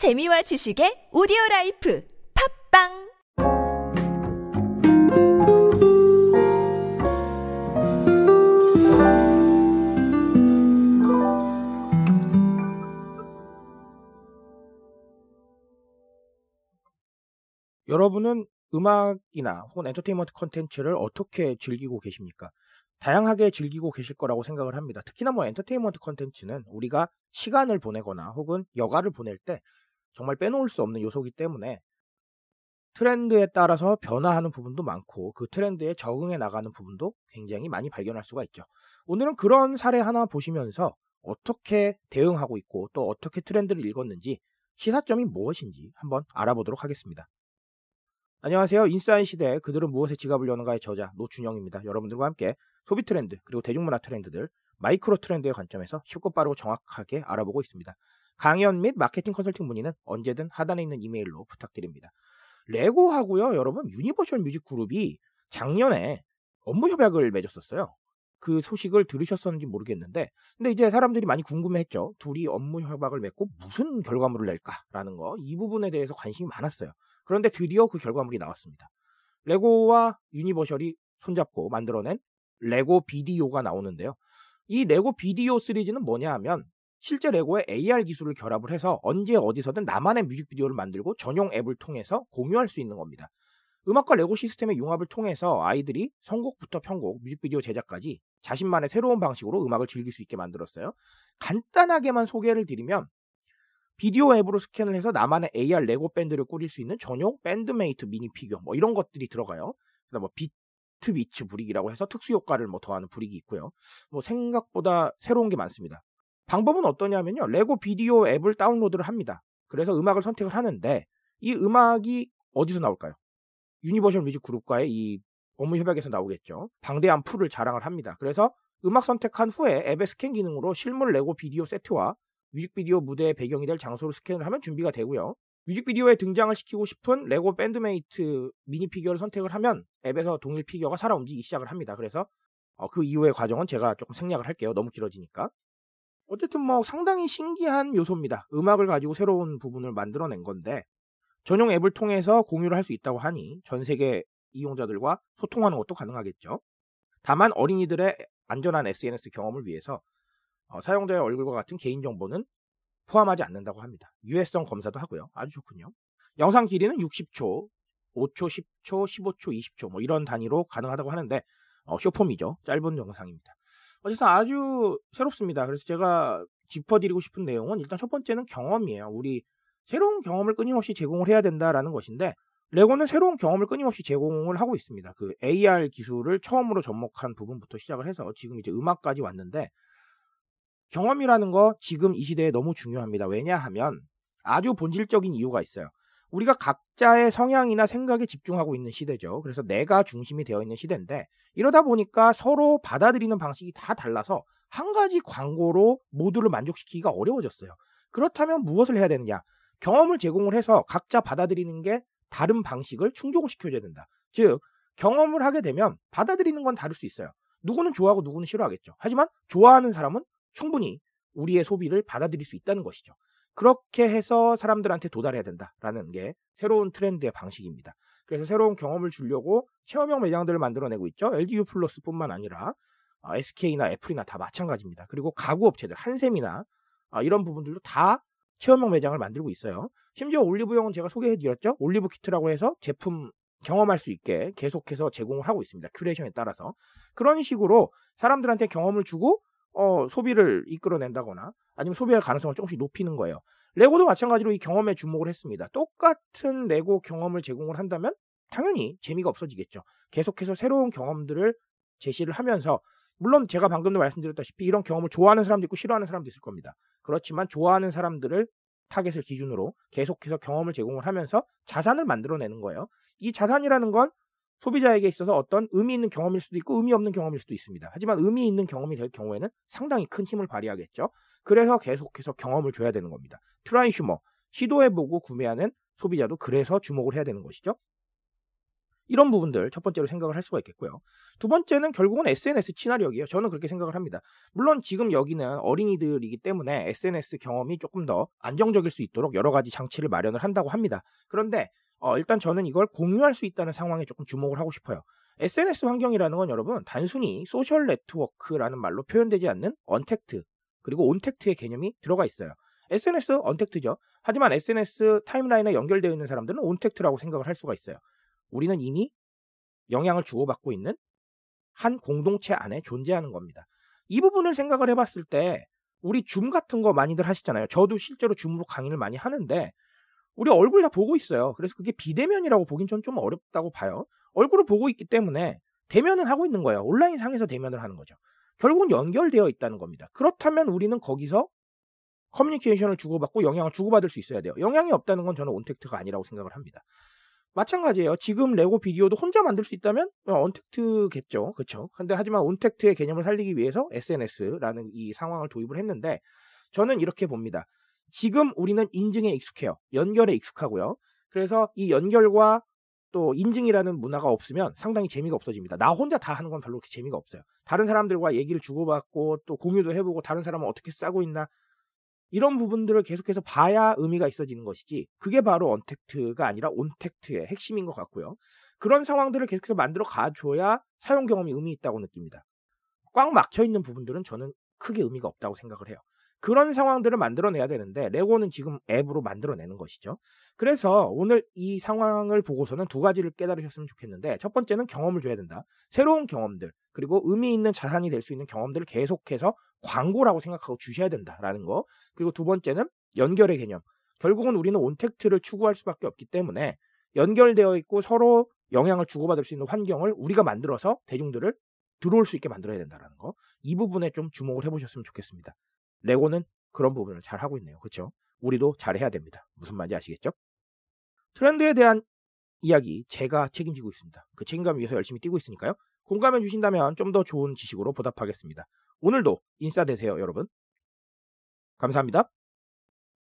재미와 지식의 오디오 라이프 팟빵 여러분은 음악이나 혹은 엔터테인먼트 컨텐츠를 어떻게 즐기고 계십니까? 다양하게 즐기고 계실 거라고 생각을 합니다. 특히나 뭐 엔터테인먼트 컨텐츠는 우리가 시간을 보내거나 혹은 여가를 보낼 때 정말 빼놓을 수 없는 요소이기 때문에 트렌드에 따라서 변화하는 부분도 많고 그 트렌드에 적응해 나가는 부분도 굉장히 많이 발견할 수가 있죠. 오늘은 그런 사례 하나 보시면서 어떻게 대응하고 있고 또 어떻게 트렌드를 읽었는지 시사점이 무엇인지 한번 알아보도록 하겠습니다. 안녕하세요. 인사인 시대 그들은 무엇에 지갑을 여는가의 저자 노준영입니다. 여러분들과 함께 소비 트렌드 그리고 대중문화 트렌드들 마이크로 트렌드의 관점에서 쉽고 빠르고 정확하게 알아보고 있습니다. 강연 및 마케팅 컨설팅 문의는 언제든 하단에 있는 이메일로 부탁드립니다. 레고하고요, 여러분 유니버셜 뮤직 그룹이 작년에 업무 협약을 맺었었어요. 그 소식을 들으셨었는지 모르겠는데, 근데 이제 사람들이 많이 궁금해했죠. 둘이 업무 협약을 맺고 무슨 결과물을 낼까라는 거, 이 부분에 대해서 관심이 많았어요. 그런데 드디어 그 결과물이 나왔습니다. 레고와 유니버셜이 손잡고 만들어낸 레고 비디오가 나오는데요. 이 레고 비디오 시리즈는 뭐냐 하면 실제 레고의 AR 기술을 결합을 해서 언제 어디서든 나만의 뮤직비디오를 만들고 전용 앱을 통해서 공유할 수 있는 겁니다. 음악과 레고 시스템의 융합을 통해서 아이들이 선곡부터 편곡, 뮤직비디오 제작까지 자신만의 새로운 방식으로 음악을 즐길 수 있게 만들었어요. 간단하게만 소개를 드리면 비디오 앱으로 스캔을 해서 나만의 AR 레고 밴드를 꾸릴 수 있는 전용 bandmate 미니 피규어 뭐 이런 것들이 들어가요. 그다음 뭐 Beat Bits brick이라고 해서 특수 효과를 뭐 더하는 brick이 있고요. 뭐 생각보다 새로운 게 많습니다. 방법은 어떠냐면요. 레고 비디오 앱을 다운로드를 합니다. 그래서 음악을 선택을 하는데 이 음악이 어디서 나올까요? 유니버셜 뮤직 그룹과의 이 업무 협약에서 나오겠죠. 방대한 풀을 자랑을 합니다. 그래서 음악 선택한 후에 앱의 스캔 기능으로 실물 레고 비디오 세트와 뮤직비디오 무대의 배경이 될 장소를 스캔을 하면 준비가 되고요. 뮤직비디오에 등장을 시키고 싶은 레고 bandmate 미니 피규어를 선택을 하면 앱에서 동일 피규어가 살아 움직이기 시작을 합니다. 그래서 어, 그 이후의 과정은 제가 조금 생략을 할게요. 너무 길어지니까. 어쨌든 뭐 상당히 신기한 요소입니다. 음악을 가지고 새로운 부분을 만들어낸 건데 전용 앱을 통해서 공유를 할 수 있다고 하니 전 세계 이용자들과 소통하는 것도 가능하겠죠. 다만 어린이들의 안전한 SNS 경험을 위해서 어, 사용자의 얼굴과 같은 개인정보는 포함하지 않는다고 합니다. 유해성 검사도 하고요. 아주 좋군요. 영상 길이는 60초, 5초, 10초, 15초, 20초 뭐 이런 단위로 가능하다고 하는데 어, 쇼폼이죠. 짧은 영상입니다. 어쨌든 아주 새롭습니다. 그래서 제가 짚어드리고 싶은 내용은 일단 첫 번째는 경험이에요. 우리 새로운 경험을 끊임없이 제공을 해야 된다라는 것인데 레고는 새로운 경험을 끊임없이 제공을 하고 있습니다. 그 AR 기술을 처음으로 접목한 부분부터 시작을 해서 지금 이제 음악까지 왔는데 경험이라는 거 지금 이 시대에 너무 중요합니다. 왜냐하면 아주 본질적인 이유가 있어요. 우리가 각자의 성향이나 생각에 집중하고 있는 시대죠. 그래서 내가 중심이 되어 있는 시대인데 이러다 보니까 서로 받아들이는 방식이 다 달라서 한 가지 광고로 모두를 만족시키기가 어려워졌어요. 그렇다면 무엇을 해야 되느냐? 경험을 제공을 해서 각자 받아들이는 게 다른 방식을 충족을 시켜줘야 된다. 즉, 경험을 하게 되면 받아들이는 건 다를 수 있어요. 누구는 좋아하고 누구는 싫어하겠죠. 하지만 좋아하는 사람은 충분히 우리의 소비를 받아들일 수 있다는 것이죠. 그렇게 해서 사람들한테 도달해야 된다라는 게 새로운 트렌드의 방식입니다. 그래서 새로운 경험을 주려고 체험형 매장들을 만들어내고 있죠. LGU 플러스뿐만 아니라 SK나 아, 애플이나 다 마찬가지입니다. 그리고 가구 업체들 한샘이나 아, 이런 부분들도 다 체험형 매장을 만들고 있어요. 심지어 올리브영은 제가 소개해드렸죠. 올리브 키트라고 해서 제품 경험할 수 있게 계속해서 제공을 하고 있습니다. curation에 따라서 그런 식으로 사람들한테 경험을 주고 어, 소비를 이끌어낸다거나 아니면 소비할 가능성을 조금씩 높이는 거예요. 레고도 마찬가지로 이 경험에 주목을 했습니다. 똑같은 레고 경험을 제공을 한다면 당연히 재미가 없어지겠죠. 계속해서 새로운 경험들을 제시를 하면서 물론 제가 방금도 말씀드렸다시피 이런 경험을 좋아하는 사람도 있고 싫어하는 사람도 있을 겁니다. 그렇지만 좋아하는 사람들을 타겟을 기준으로 계속해서 경험을 제공을 하면서 자산을 만들어내는 거예요. 이 자산이라는 건 소비자에게 있어서 어떤 의미 있는 경험일 수도 있고 의미 없는 경험일 수도 있습니다. 하지만 의미 있는 경험이 될 경우에는 상당히 큰 힘을 발휘하겠죠. 그래서 계속해서 경험을 줘야 되는 겁니다. trysumer, 시도해보고 구매하는 소비자도 그래서 주목을 해야 되는 것이죠. 이런 부분들 첫 번째로 생각을 할 수가 있겠고요. 두 번째는 결국은 SNS 친화력이에요. 저는 그렇게 생각을 합니다. 물론 지금 여기는 어린이들이기 때문에 SNS 경험이 조금 더 안정적일 수 있도록 여러 가지 장치를 마련을 한다고 합니다. 그런데 어, 일단 저는 이걸 공유할 수 있다는 상황에 조금 주목을 하고 싶어요. SNS 환경이라는 건 여러분 단순히 social network라는 말로 표현되지 않는 언택트 그리고 ontact의 개념이 들어가 있어요. SNS untact죠. 하지만 SNS timeline에 연결되어 있는 사람들은 ontact라고 생각을 할 수가 있어요. 우리는 이미 영향을 주고받고 있는 한 공동체 안에 존재하는 겁니다. 이 부분을 생각을 해봤을 때 우리 줌 같은 거 많이들 하시잖아요. 저도 실제로 줌으로 강의를 많이 하는데 우리 얼굴 다 보고 있어요. 그래서 그게 비대면이라고 보긴 전 좀 어렵다고 봐요. 얼굴을 보고 있기 때문에 대면을 하고 있는 거예요. 온라인 상에서 대면을 하는 거죠. 결국은 연결되어 있다는 겁니다. 그렇다면 우리는 거기서 커뮤니케이션을 주고받고 영향을 주고받을 수 있어야 돼요. 영향이 없다는 건 저는 온택트가 아니라고 생각을 합니다. 마찬가지예요. 지금 레고 비디오도 혼자 만들 수 있다면 언택트겠죠. 그렇죠. 근데 하지만 온택트의 개념을 살리기 위해서 SNS라는 이 상황을 도입을 했는데 저는 이렇게 봅니다. 지금 우리는 인증에 익숙해요. 연결에 익숙하고요. 그래서 이 연결과 또 인증이라는 문화가 없으면 상당히 재미가 없어집니다. 나 혼자 다 하는 건 별로 그렇게 재미가 없어요. 다른 사람들과 얘기를 주고받고 또 공유도 해보고 다른 사람은 어떻게 싸고 있나 이런 부분들을 계속해서 봐야 의미가 있어지는 것이지 그게 바로 언택트가 아니라 온택트의 핵심인 것 같고요. 그런 상황들을 계속해서 만들어 가줘야 사용 경험이 의미 있다고 느낍니다. 꽉 막혀 있는 부분들은 저는 크게 의미가 없다고 생각을 해요. 그런 상황들을 만들어내야 되는데 레고는 지금 앱으로 만들어내는 것이죠. 그래서 오늘 이 상황을 보고서는 두 가지를 깨달으셨으면 좋겠는데 첫 번째는 경험을 줘야 된다. 새로운 경험들 그리고 의미 있는 자산이 될 수 있는 경험들을 계속해서 광고라고 생각하고 주셔야 된다라는 거. 그리고 두 번째는 연결의 개념. 결국은 우리는 온택트를 추구할 수밖에 없기 때문에 연결되어 있고 서로 영향을 주고받을 수 있는 환경을 우리가 만들어서 대중들을 들어올 수 있게 만들어야 된다는 거. 이 부분에 좀 주목을 해보셨으면 좋겠습니다. 레고는 그런 부분을 잘 하고 있네요. 그렇죠? 우리도 잘해야 됩니다. 무슨 말인지 아시겠죠? 트렌드에 대한 이야기 제가 책임지고 있습니다. 그 책임감 위해서 열심히 뛰고 있으니까요. 공감해 주신다면 좀 더 좋은 지식으로 보답하겠습니다. 오늘도 인싸 되세요, 여러분. 감사합니다.